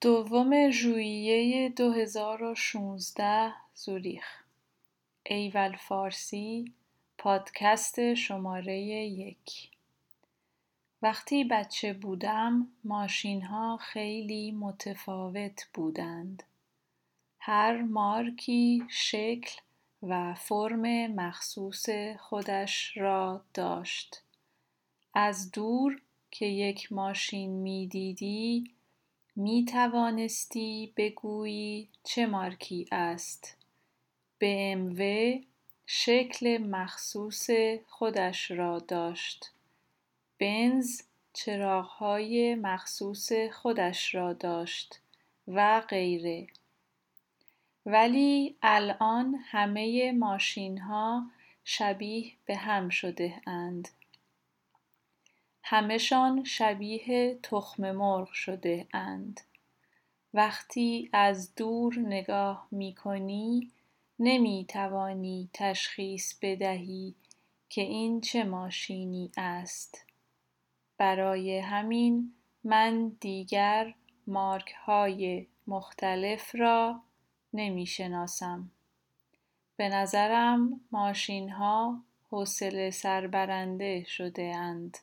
دوم ژوئیه 2016 زوریخ. ایول فارسی پادکست شماره یک. وقتی بچه بودم ماشین ها خیلی متفاوت بودند. هر مارکی شکل و فرم مخصوص خودش را داشت. از دور که یک ماشین می دیدی می توانستی بگویی چه مارکی است. BMW شکل مخصوص خودش را داشت. بنز چراغهای مخصوص خودش را داشت و غیره. ولی الان همه ماشینها شبیه به هم شده اند. همهشان شبیه تخم مرغ شده اند. وقتی از دور نگاه می کنی نمی توانی تشخیص بدهی که این چه ماشینی است. برای همین من دیگر مارکهای مختلف را نمی شناسم به نظرم ماشینها حوصله سر برنده شده اند.